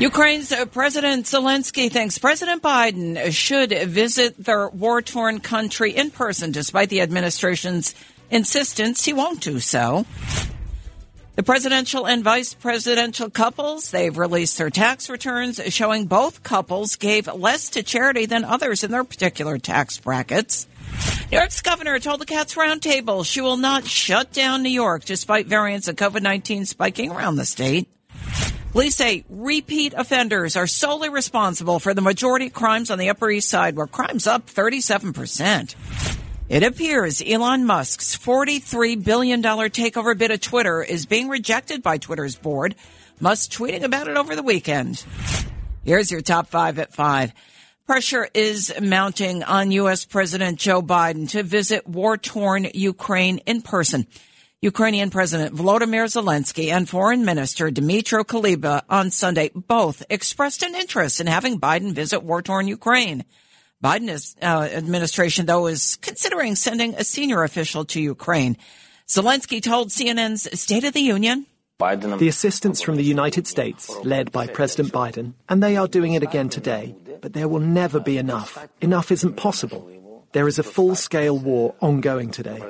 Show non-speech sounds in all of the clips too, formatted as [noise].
Ukraine's uh, President Zelensky thinks President Biden should visit their war torn country in person, despite the administration's insistence he won't do so. The presidential and vice presidential couples, they've released their tax returns showing both couples gave less to charity than others in their particular tax brackets. New York's governor told the Cats Roundtable she will not shut down New York despite variants of COVID-19 spiking around the state. Police say repeat offenders are solely responsible for the majority of crimes on the Upper East Side, where crime's up 37%. It appears Elon Musk's $43 billion takeover bid of Twitter is being rejected by Twitter's board. Musk tweeting about it over the weekend. Here's your top five at five. Pressure is mounting on U.S. President Joe Biden to visit war-torn Ukraine in person. Ukrainian President Volodymyr Zelensky and Foreign Minister Dmytro Kuleba on Sunday both expressed an interest in having Biden visit war-torn Ukraine. Biden's uh, administration, though, is considering sending a senior official to Ukraine. Zelensky told CNN's State of the Union. The assistance from the United States, led by President Biden, and they are doing it again today, but there will never be enough. Enough isn't possible. There is a full-scale war ongoing today,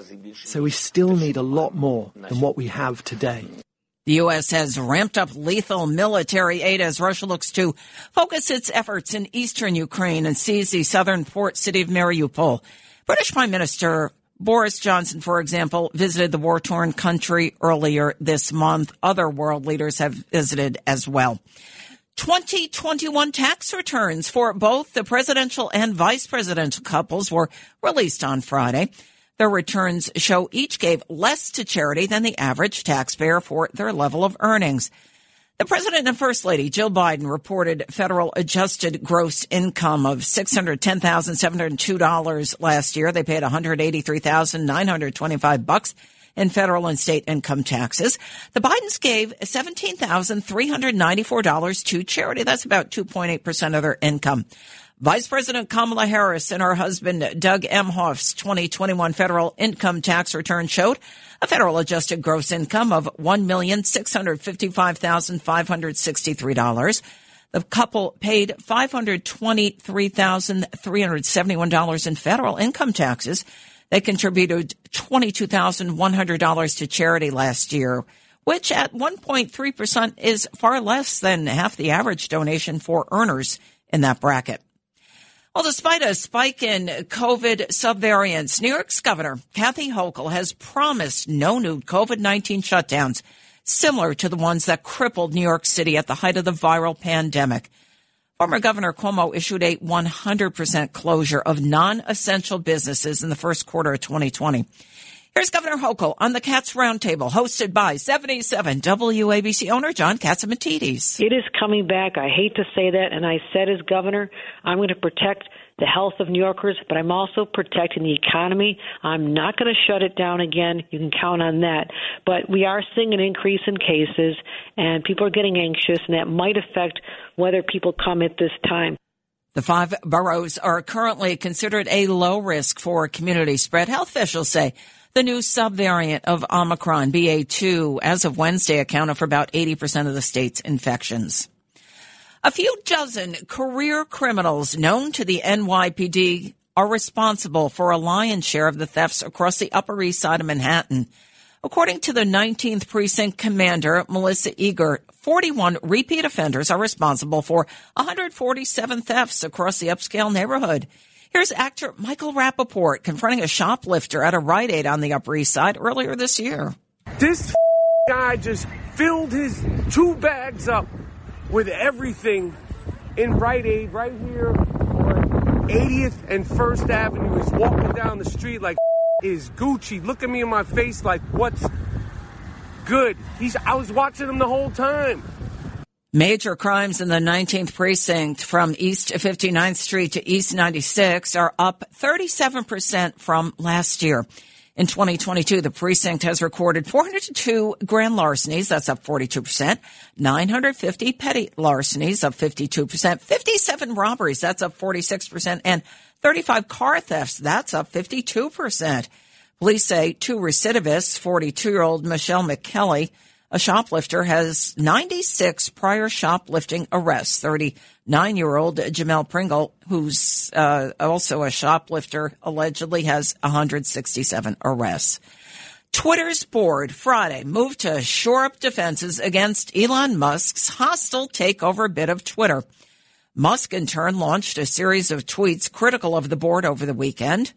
so we still need a lot more than what we have today. The U.S. has ramped up lethal military aid as Russia looks to focus its efforts in eastern Ukraine and seize the southern port city of Mariupol. British Prime Minister Boris Johnson, for example, visited the war-torn country earlier this month. Other world leaders have visited as well. 2021 tax returns for both the presidential and vice presidential couples were released on Friday. Their returns show each gave less to charity than the average taxpayer for their level of earnings. The president and first lady, Jill Biden, reported federal adjusted gross income of $610,702 last year. They paid 183,925 bucks in federal and state income taxes. The Bidens gave $17,394 to charity. That's about 2.8% of their income. Vice President Kamala Harris and her husband Doug Emhoff's 2021 federal income tax return showed a federal adjusted gross income of $1,655,563. The couple paid $523,371 in federal income taxes. They contributed $22,100 to charity last year, which at 1.3% is far less than half the average donation for earners in that bracket. Well, despite a spike in COVID subvariants, New York's governor, Kathy Hochul, has promised no new COVID-19 shutdowns similar to the ones that crippled New York City at the height of the viral pandemic. Former Governor Cuomo issued a 100% closure of non-essential businesses in the first quarter of 2020. Here's Governor Hochul on the Cats Roundtable, hosted by 77 WABC owner John Catsimatidis. It is coming back. I hate to say that, and I said as governor, I'm going to protect the health of New Yorkers, but I'm also protecting the economy. I'm not going to shut it down again. You can count on that. But we are seeing an increase in cases, and people are getting anxious, and that might affect whether people come at this time. The five boroughs are currently considered a low risk for community spread. Health officials say the new subvariant of Omicron, BA2, as of Wednesday accounted for about 80% of the state's infections. A few dozen career criminals known to the NYPD are responsible for a lion's share of the thefts across the Upper East Side of Manhattan. According to the 19th Precinct Commander, Melissa Eager, 41 repeat offenders are responsible for 147 thefts across the upscale neighborhood. Here's actor Michael Rappaport confronting a shoplifter at a Rite Aid on the Upper East Side earlier this year. This guy just filled his two bags up with everything in Rite Aid right here on 80th and 1st Avenue. He's walking down the street like [laughs] is Gucci. Look at me in my face like what's good. He's I was watching him the whole time. Major crimes in the 19th precinct from East 59th Street to East 96 are up 37% from last year. In 2022, the precinct has recorded 402 grand larcenies, that's up 42%, 950 petty larcenies, up 52%, 57 robberies, that's up 46%, and 35 car thefts, that's up 52%. Police say two recidivists, 42 year old Michelle McKelly, a shoplifter, has 96 prior shoplifting arrests. 39 year old Jamel Pringle, who's uh, also a shoplifter, allegedly has 167 arrests. Twitter's board Friday moved to shore up defenses against Elon Musk's hostile takeover bid of Twitter. Musk in turn launched a series of tweets critical of the board over the weekend.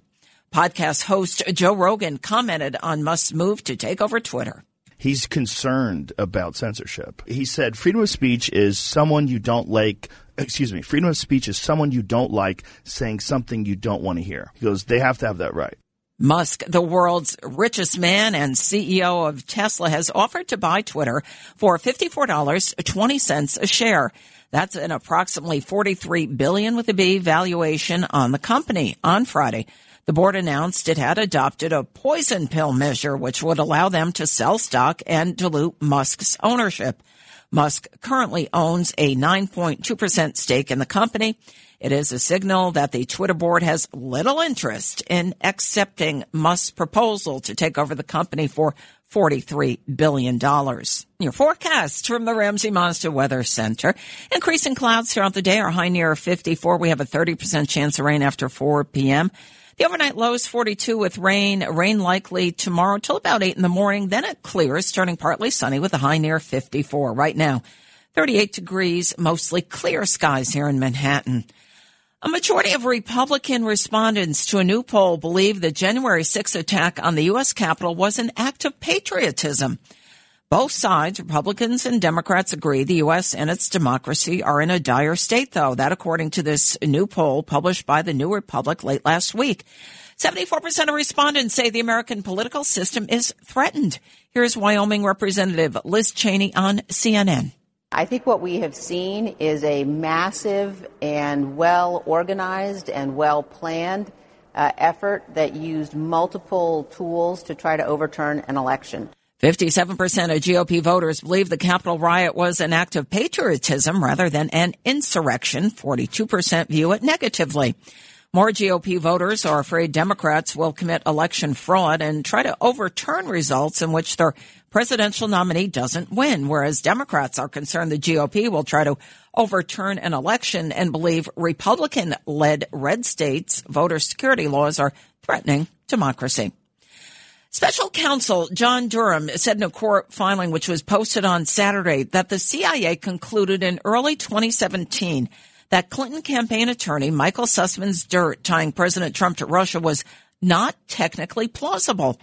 Podcast host Joe Rogan commented on Musk's move to take over Twitter. He's concerned about censorship. He said freedom of speech is someone you don't like. Excuse me. Freedom of speech is someone you don't like saying something you don't want to hear. He goes, they have to have that right. Musk, the world's richest man and CEO of Tesla, has offered to buy Twitter for $54.20 a share. That's an approximately 43 billion with a B valuation on the company on Friday. The board announced it had adopted a poison pill measure, which would allow them to sell stock and dilute Musk's ownership. Musk currently owns a 9.2% stake in the company. It is a signal that the Twitter board has little interest in accepting Musk's proposal to take over the company for $43 billion. Your forecast from the Ramsey Mazda Weather Center. Increasing clouds throughout the day are high near 54. We have a 30% chance of rain after 4 p.m. The overnight low is 42 with rain. Rain likely tomorrow till about 8 in the morning. Then it clears, turning partly sunny with a high near 54. Right now, 38 degrees, mostly clear skies here in Manhattan. A majority of Republican respondents to a new poll believe the January 6 attack on the U.S. Capitol was an act of patriotism. Both sides, Republicans and Democrats, agree the U.S. and its democracy are in a dire state, though. That according to this new poll published by the New Republic late last week. 74% of respondents say the American political system is threatened. Here's Wyoming Representative Liz Cheney on CNN. I think what we have seen is a massive and well organized and well planned uh, effort that used multiple tools to try to overturn an election. 57% of GOP voters believe the Capitol riot was an act of patriotism rather than an insurrection. 42% view it negatively. More GOP voters are afraid Democrats will commit election fraud and try to overturn results in which their presidential nominee doesn't win, whereas Democrats are concerned the GOP will try to overturn an election and believe Republican led red states voter security laws are threatening democracy. Special counsel John Durham said in a court filing which was posted on Saturday that the CIA concluded in early 2017 that Clinton campaign attorney Michael Sussmann's dirt tying President Trump to Russia was not technically plausible.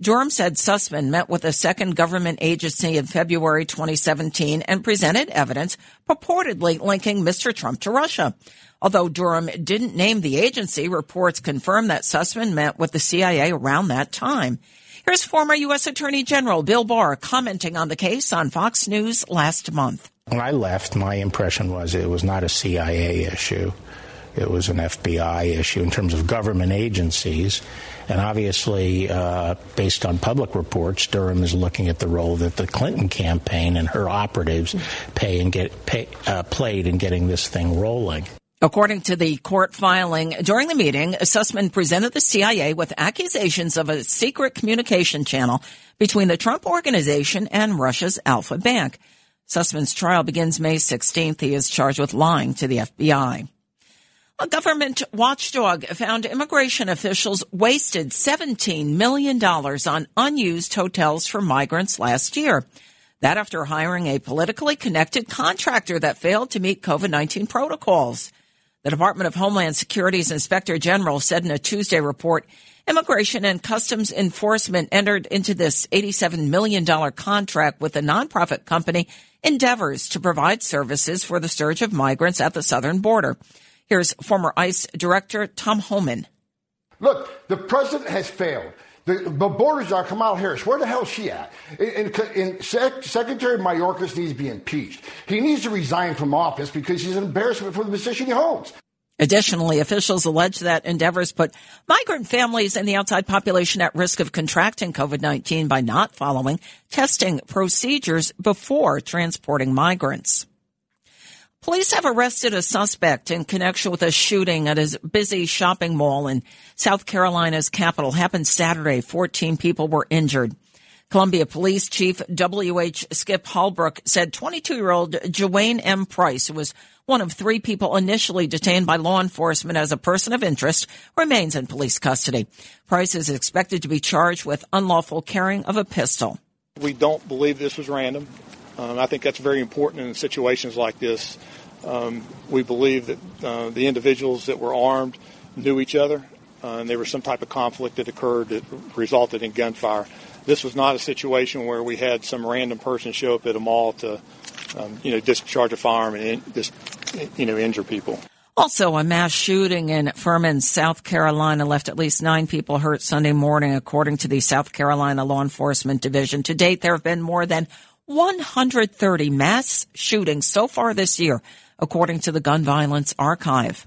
Durham said Sussmann met with a second government agency in February 2017 and presented evidence purportedly linking Mr. Trump to Russia. Although Durham didn't name the agency, reports confirm that Sussmann met with the CIA around that time. Here's former U.S. Attorney General Bill Barr commenting on the case on Fox News last month. When I left, my impression was it was not a CIA issue. It was an FBI issue in terms of government agencies. And obviously, uh, based on public reports, Durham is looking at the role that the Clinton campaign and her operatives pay and get pay, uh, played in getting this thing rolling. According to the court filing, during the meeting, Sussmann presented the CIA with accusations of a secret communication channel between the Trump organization and Russia's Alfa Bank. Sussmann's trial begins May 16th. He is charged with lying to the FBI. A government watchdog found immigration officials wasted $17 million on unused hotels for migrants last year. That after hiring a politically connected contractor that failed to meet COVID 19 protocols. The Department of Homeland Security's Inspector General said in a Tuesday report Immigration and Customs Enforcement entered into this $87 million contract with the nonprofit company Endeavors to provide services for the surge of migrants at the southern border. Here's former ICE Director Tom Homan. Look, the president has failed. The, the borders are Kamala Harris. Where the hell is she at? And, and, Sec, Secretary Mayorkas needs to be impeached. He needs to resign from office because he's an embarrassment for the position he holds. Additionally, officials allege that endeavors put migrant families and the outside population at risk of contracting COVID-19 by not following testing procedures before transporting migrants. Police have arrested a suspect in connection with a shooting at his busy shopping mall in South Carolina's capital. Happened Saturday. 14 people were injured. Columbia Police Chief W.H. Skip Holbrook said 22 year old Jewayne M. Price, who was one of three people initially detained by law enforcement as a person of interest, remains in police custody. Price is expected to be charged with unlawful carrying of a pistol. We don't believe this was random. Um, I think that's very important in situations like this. Um, we believe that uh, the individuals that were armed knew each other, uh, and there was some type of conflict that occurred that resulted in gunfire. This was not a situation where we had some random person show up at a mall to, um, you know, discharge a firearm and in, just, you know, injure people. Also, a mass shooting in Furman, South Carolina left at least nine people hurt Sunday morning, according to the South Carolina Law Enforcement Division. To date, there have been more than 130 mass shootings so far this year, according to the Gun Violence Archive.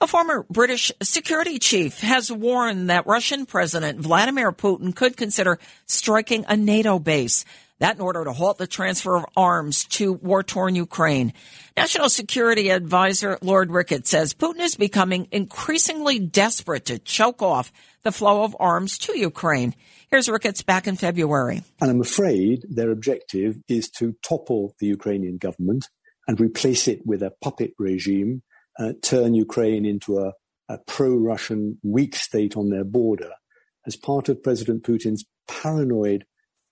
A former British security chief has warned that Russian President Vladimir Putin could consider striking a NATO base. That in order to halt the transfer of arms to war-torn Ukraine. National Security Advisor Lord Ricketts says Putin is becoming increasingly desperate to choke off the flow of arms to Ukraine. Here's Ricketts back in February. And I'm afraid their objective is to topple the Ukrainian government and replace it with a puppet regime, uh, turn Ukraine into a, a pro Russian weak state on their border as part of President Putin's paranoid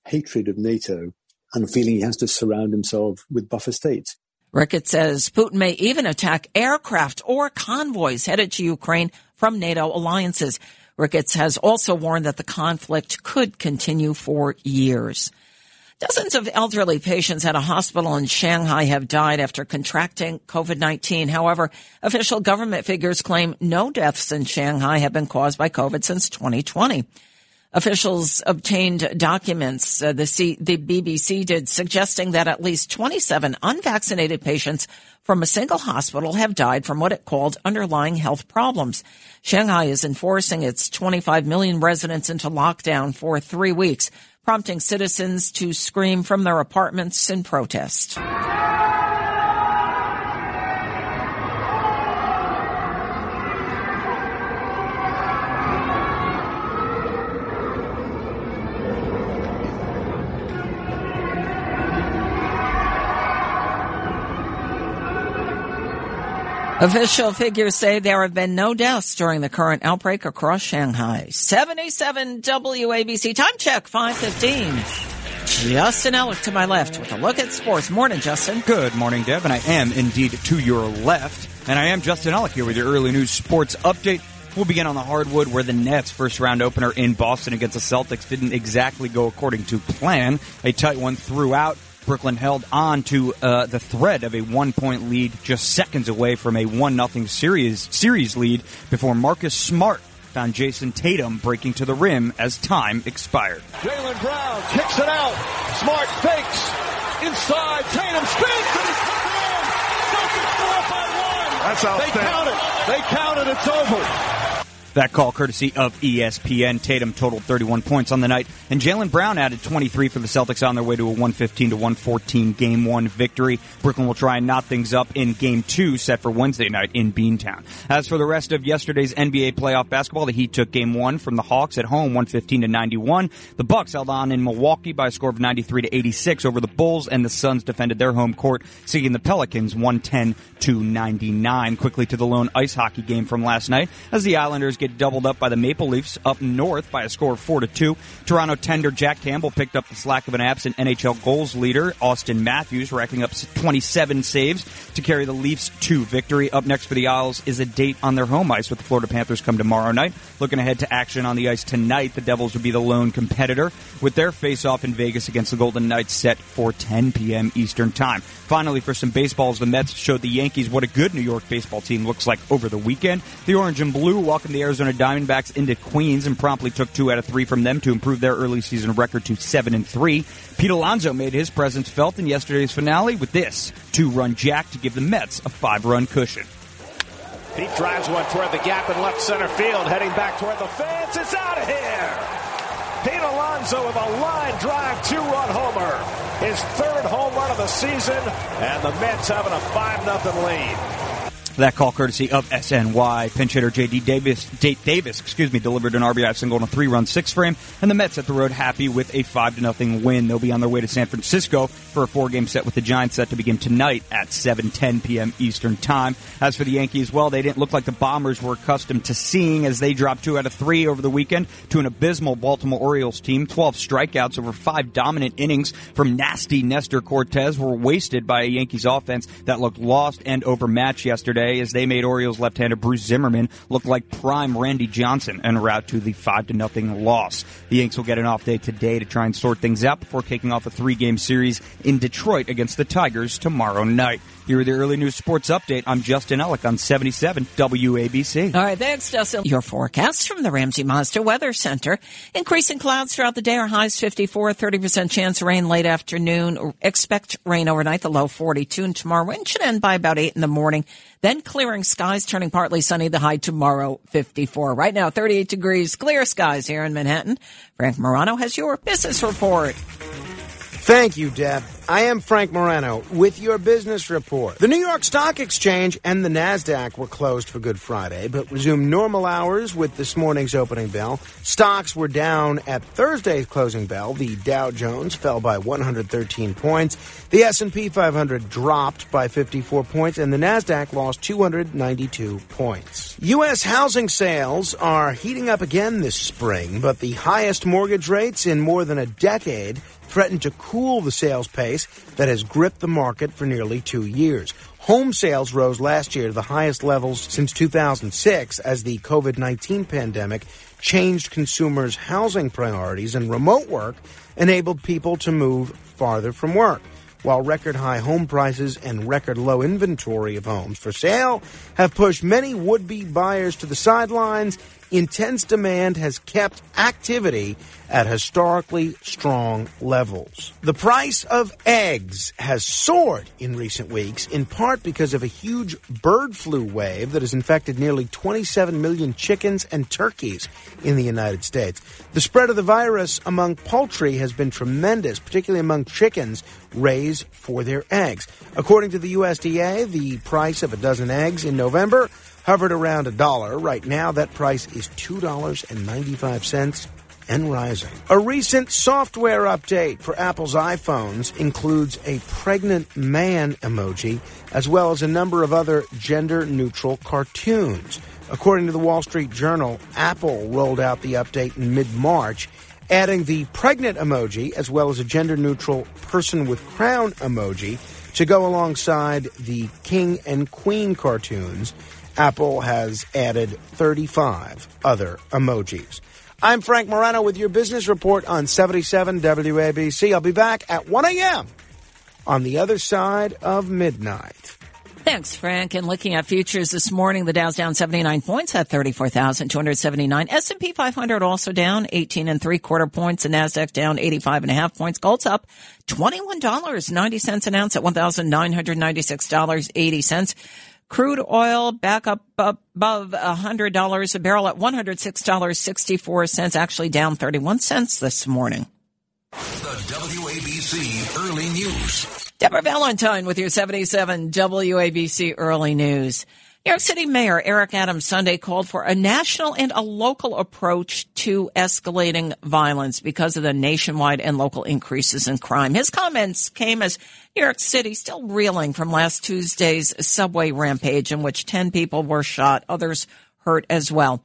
hatred of NATO and feeling he has to surround himself with buffer states. Ricketts says Putin may even attack aircraft or convoys headed to Ukraine from NATO alliances. Ricketts has also warned that the conflict could continue for years. Dozens of elderly patients at a hospital in Shanghai have died after contracting COVID-19. However, official government figures claim no deaths in Shanghai have been caused by COVID since 2020. Officials obtained documents, uh, the, C- the BBC did, suggesting that at least 27 unvaccinated patients from a single hospital have died from what it called underlying health problems. Shanghai is enforcing its 25 million residents into lockdown for three weeks, prompting citizens to scream from their apartments in protest. Official figures say there have been no deaths during the current outbreak across Shanghai. 77 WABC time check 515. Justin Ellick to my left with a look at sports. Morning, Justin. Good morning, Deb, and I am indeed to your left. And I am Justin Ellick here with your early news sports update. We'll begin on the hardwood where the Nets' first round opener in Boston against the Celtics didn't exactly go according to plan. A tight one throughout. Brooklyn held on to uh, the thread of a one point lead, just seconds away from a 1 0 series, series lead before Marcus Smart found Jayson Tatum breaking to the rim as time expired. Jaylen Brown kicks it out. Smart fakes. Inside. Tatum spins and he's put it in. Celtics go up by one. That's They count it. They count it. It's over. That call courtesy of ESPN. Tatum totaled 31 points on the night, and Jaylen Brown added 23 for the Celtics on their way to a 115 to 114 game one victory. Brooklyn will try and knot things up in game two set for Wednesday night in Beantown. As for the rest of yesterday's NBA playoff basketball, the Heat took game one from the Hawks at home 115 to 91. The Bucks held on in Milwaukee by a score of 93 to 86 over the Bulls, and the Suns defended their home court, seeing the Pelicans 110 to 99. Quickly to the lone ice hockey game from last night as the Islanders get doubled up by the Maple Leafs up north by a score of 4 to 2. Toronto tender Jack Campbell picked up the slack of an absent NHL goals leader, Auston Matthews, racking up 27 saves to carry the Leafs to victory. Up next for the Isles is a date on their home ice with the Florida Panthers come tomorrow night. Looking ahead to action on the ice tonight, the Devils will be the lone competitor with their face-off in Vegas against the Golden Knights set for 10 p.m. Eastern Time. Finally, for some baseballs, the Mets showed the Yankees what a good New York baseball team looks like over the weekend. The Orange and Blue welcomed the Arizona Diamondbacks into Queens and promptly took two out of three from them to improve their early season record to seven and three. Pete Alonso made his presence felt in yesterday's finale with this two-run jack to give the Mets a five-run cushion. Pete drives one toward the gap in left center field, heading back toward the fence. It's out of here. Pete Alonso with a line drive two-run homer. His third home run of the season, and the Mets having a 5 0 lead. That call courtesy of SNY. Pinch hitter J.D. Davis, D- Davis, excuse me, delivered an RBI single on a three-run six frame, and the Mets at the road happy with a five to nothing win. They'll be on their way to San Francisco for a four-game set with the Giants set to begin tonight at 7:10 p.m. Eastern Time. As for the Yankees, well, they didn't look like the Bombers were accustomed to seeing as they dropped two out of three over the weekend to an abysmal Baltimore Orioles team. 12 strikeouts over five dominant innings from nasty Nestor Cortes were wasted by a Yankees offense that looked lost and overmatched yesterday as they made Orioles left-hander Bruce Zimmermann look like prime Randy Johnson en route to the five to nothing loss. The Yanks will get an off day today to try and sort things out before kicking off a three-game series in Detroit against the Tigers tomorrow night. Here are the early news sports update. I'm Justin Ellick on 77 WABC. All right, thanks, Justin. Your forecast from the Ramsey Mazda Weather Center. Increasing clouds throughout the day. Our highs 54, 30% chance of rain late afternoon. Expect rain overnight, the low 42. And tomorrow, wind should end by about 8 in the morning. Then clearing skies, turning partly sunny, the high tomorrow 54. Right now, 38 degrees, clear skies here in Manhattan. Frank Morano has your business report. Thank you, Deb. I am Frank Morano with your business report. The New York Stock Exchange and the NASDAQ were closed for Good Friday, but resumed normal hours with this morning's opening bell. Stocks were down at Thursday's closing bell. The Dow Jones fell by 113 points. The S&P 500 dropped by 54 points and the NASDAQ lost 292 points. U.S. housing sales are heating up again this spring, but the highest mortgage rates in more than a decade threatened to cool the sales pace that has gripped the market for nearly two years. Home sales rose last year to the highest levels since 2006 as the COVID 19 pandemic changed consumers' housing priorities and remote work enabled people to move farther from work. While record high home prices and record low inventory of homes for sale have pushed many would be buyers to the sidelines, intense demand has kept activity at historically strong levels. The price of eggs has soared in recent weeks, in part because of a huge bird flu wave that has infected nearly 27 million chickens and turkeys in the United States. The spread of the virus among poultry has been tremendous, particularly among chickens raised for their eggs. According to the USDA, the price of a dozen eggs in November hovered around a dollar. Right now, that price is $2.95 and rising. A recent software update for Apple's iPhones includes a pregnant man emoji, as well as a number of other gender neutral cartoons. According to the Wall Street Journal, Apple rolled out the update in mid March, adding the pregnant emoji as well as a gender neutral person with crown emoji to go alongside the king and queen cartoons. Apple has added 35 other emojis. I'm Frank Morano with your business report on 77 WABC. I'll be back at 1 a.m. on the other side of midnight. Thanks, Frank. And looking at futures this morning, the Dow's down 79 points at 34,279. S&P 500 also down 18 and three quarter points. The Nasdaq down 85 and a half points. Gold's up $21.90 an ounce at $1,996.80. Crude oil back up above $100 a barrel at $106.64, actually down 31 cents this morning. The WABC Early News. Deborah Valentine with your 77 WABC Early News. New York City Mayor Eric Adams Sunday called for a national and a local approach to escalating violence because of the nationwide and local increases in crime. His comments came as New York City still reeling from last Tuesday's subway rampage in which 10 people were shot, others hurt as well.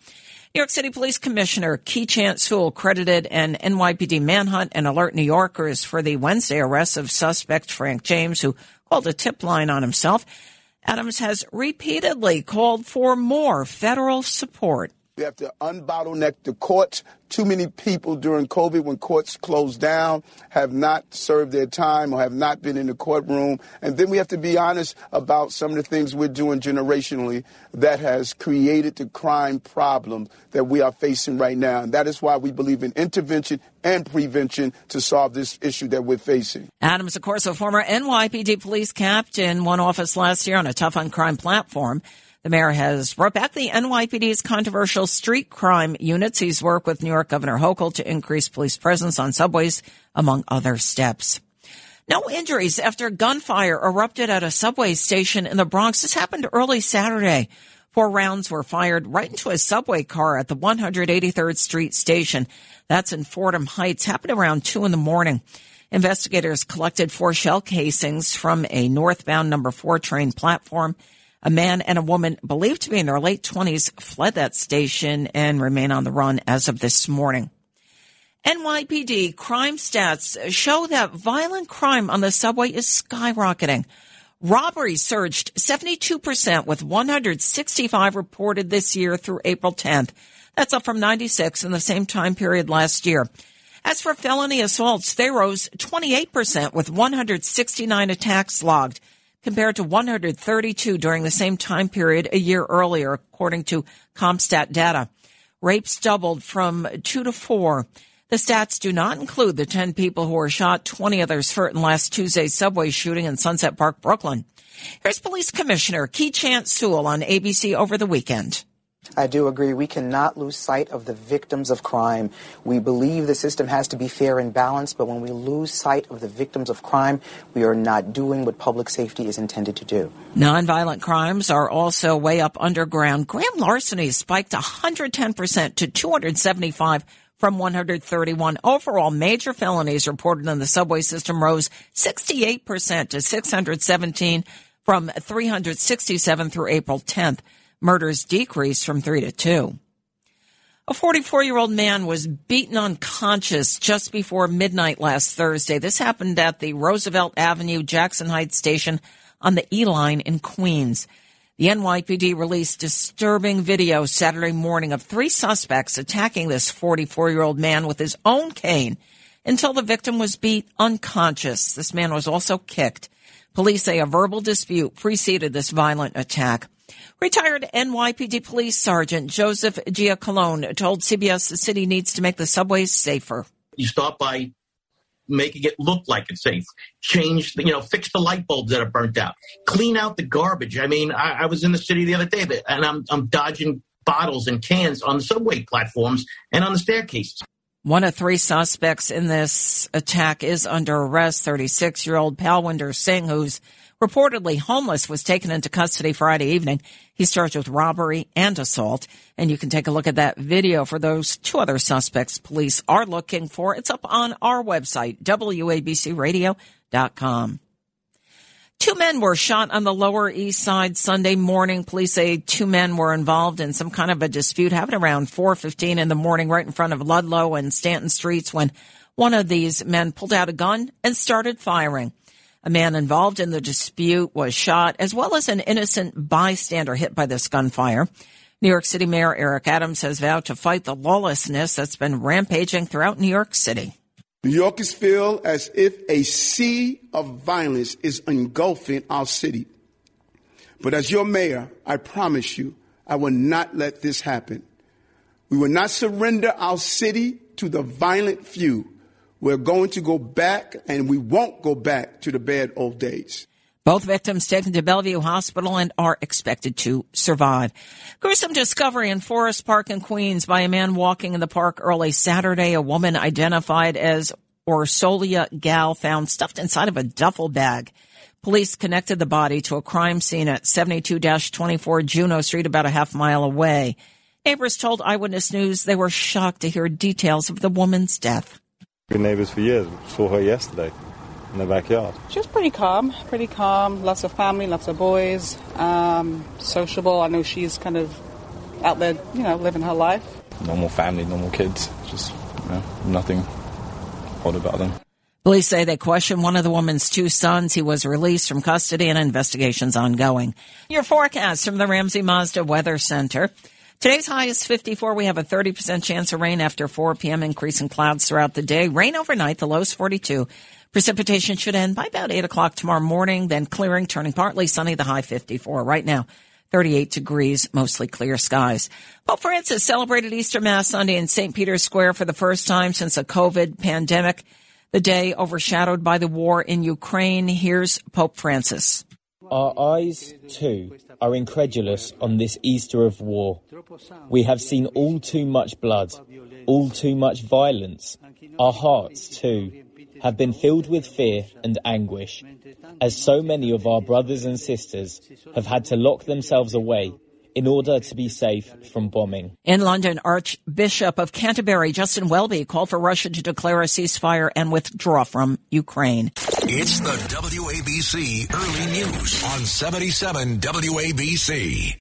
New York City Police Commissioner Keechant Sewell credited an NYPD manhunt and alert New Yorkers for the Wednesday arrest of suspect Frank James, who called a tip line on himself. Adams has repeatedly called for more federal support. We have to unbottleneck the courts. Too many people during COVID, when courts closed down, have not served their time or have not been in the courtroom. And then we have to be honest about some of the things we're doing generationally that has created the crime problem that we are facing right now. And that is why we believe in intervention and prevention to solve this issue that we're facing. Adams, of course, a former NYPD police captain, won office last year on a tough on crime platform. The mayor has brought back the NYPD's controversial street crime units. He's worked with New York Governor Hochul to increase police presence on subways, among other steps. No injuries after gunfire erupted at a subway station in the Bronx. This happened early Saturday. Four rounds were fired right into a subway car at the 183rd Street station. That's in Fordham Heights. Happened around two in the morning. Investigators collected four shell casings from a northbound number four train platform. A man and a woman believed to be in their late 20s fled that station and remain on the run as of this morning. NYPD crime stats show that violent crime on the subway is skyrocketing. Robberies surged 72% with 165 reported this year through April 10th. That's up from 96 in the same time period last year. As for felony assaults, they rose 28% with 169 attacks logged compared to 132 during the same time period a year earlier, according to CompStat data. Rapes doubled from two to four. The stats do not include the 10 people who were shot, 20 others hurt in last Tuesday's subway shooting in Sunset Park, Brooklyn. Here's Police Commissioner Keechant Sewell on ABC over the weekend. I do agree. We cannot lose sight of the victims of crime. We believe the system has to be fair and balanced, but when we lose sight of the victims of crime, we are not doing what public safety is intended to do. Nonviolent crimes are also way up underground. Grand larceny spiked 110% to 275 from 131. Overall, major felonies reported in the subway system rose 68% to 617 from 367 through April 10th. Murders decreased from three to two. A 44 year old man was beaten unconscious just before midnight last Thursday. This happened at the Roosevelt Avenue Jackson Heights station on the E line in Queens. The NYPD released disturbing video Saturday morning of three suspects attacking this 44 year old man with his own cane until the victim was beat unconscious. This man was also kicked. Police say a verbal dispute preceded this violent attack. Retired NYPD Police Sergeant Joseph Giacalone told CBS the city needs to make the subways safer. You start by making it look like it's safe. Change, the, you know, fix the light bulbs that are burnt out. Clean out the garbage. I mean, I, I was in the city the other day, and I'm, I'm dodging bottles and cans on the subway platforms and on the staircases. One of three suspects in this attack is under arrest. 36 year old Palwinder Singh, who's reportedly homeless, was taken into custody Friday evening. He's charged with robbery and assault. And you can take a look at that video for those two other suspects police are looking for. It's up on our website, WABCRadio.com. Two men were shot on the Lower East Side Sunday morning. Police say two men were involved in some kind of a dispute happened around 4:15 in the morning right in front of Ludlow and Stanton Streets when one of these men pulled out a gun and started firing. A man involved in the dispute was shot, as well as an innocent bystander hit by this gunfire. New York City Mayor Eric Adams has vowed to fight the lawlessness that's been rampaging throughout New York City. New Yorkers feel as if a sea of violence is engulfing our city. But as your mayor, I promise you, I will not let this happen. We will not surrender our city to the violent few. We're going to go back and we won't go back to the bad old days. Both victims taken to Bellevue Hospital and are expected to survive. Gruesome discovery in Forest Park in Queens by a man walking in the park early Saturday. A woman identified as Orsolya Gaal found stuffed inside of a duffel bag. Police connected the body to a crime scene at 72-24 Juno Street about a half mile away. Neighbors told Eyewitness News they were shocked to hear details of the woman's death. Been neighbors for years. Saw her yesterday in the backyard. She was pretty calm, pretty calm. Lots of family, lots of boys, um, sociable. I know she's kind of out there, you know, living her life. normal family, normal kids. Just you know, nothing odd about them. Police say they questioned one of the woman's two sons. He was released from custody and investigations ongoing. Your forecast from the Ramsey Mazda Weather Center. Today's high is 54. We have a 30% chance of rain after 4 p.m. Increase in clouds throughout the day. Rain overnight. The low is 42. Precipitation should end by about 8 o'clock tomorrow morning, then clearing, turning partly sunny. The high 54. Right now, 38 degrees, mostly clear skies. Pope Francis celebrated Easter Mass Sunday in St. Peter's Square for the first time since a COVID pandemic. The day overshadowed by the war in Ukraine. Here's Pope Francis. Our eyes, too, are incredulous on this Easter of war. We have seen all too much blood, all too much violence. Our hearts, too, have been filled with fear and anguish, as so many of our brothers and sisters have had to lock themselves away in order to be safe from bombing. In London, Archbishop of Canterbury Justin Welby called for Russia to declare a ceasefire and withdraw from Ukraine. It's the WABC Early News on 77 WABC.